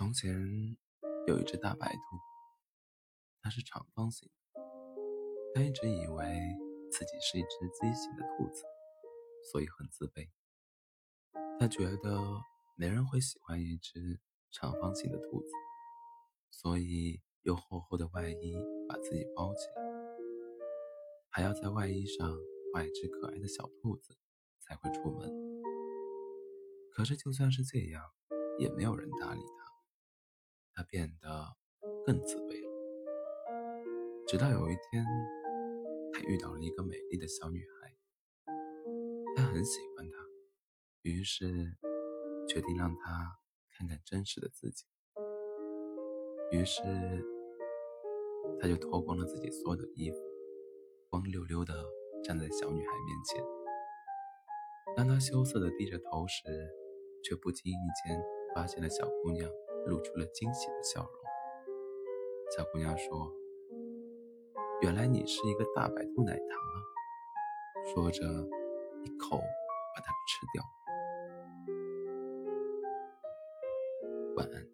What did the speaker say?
从前有一只大白兔，它是长方形的。它一直以为自己是一只畸形的兔子，所以很自卑。它觉得没人会喜欢一只长方形的兔子，所以用厚厚的外衣把自己包起来，还要在外衣上画一只可爱的小兔子才会出门。可是就算是这样，也没有人搭理它。他变得更自卑了。直到有一天，他遇到了一个美丽的小女孩，他很喜欢她，于是决定让她看看真实的自己。于是，他就脱光了自己所有的衣服，光溜溜的站在小女孩面前。当他羞涩的低着头时，却不经意间发现了小姑娘。露出了惊喜的笑容。小姑娘说原来你是一个大白兔奶糖啊说着一口把它吃掉。晚安。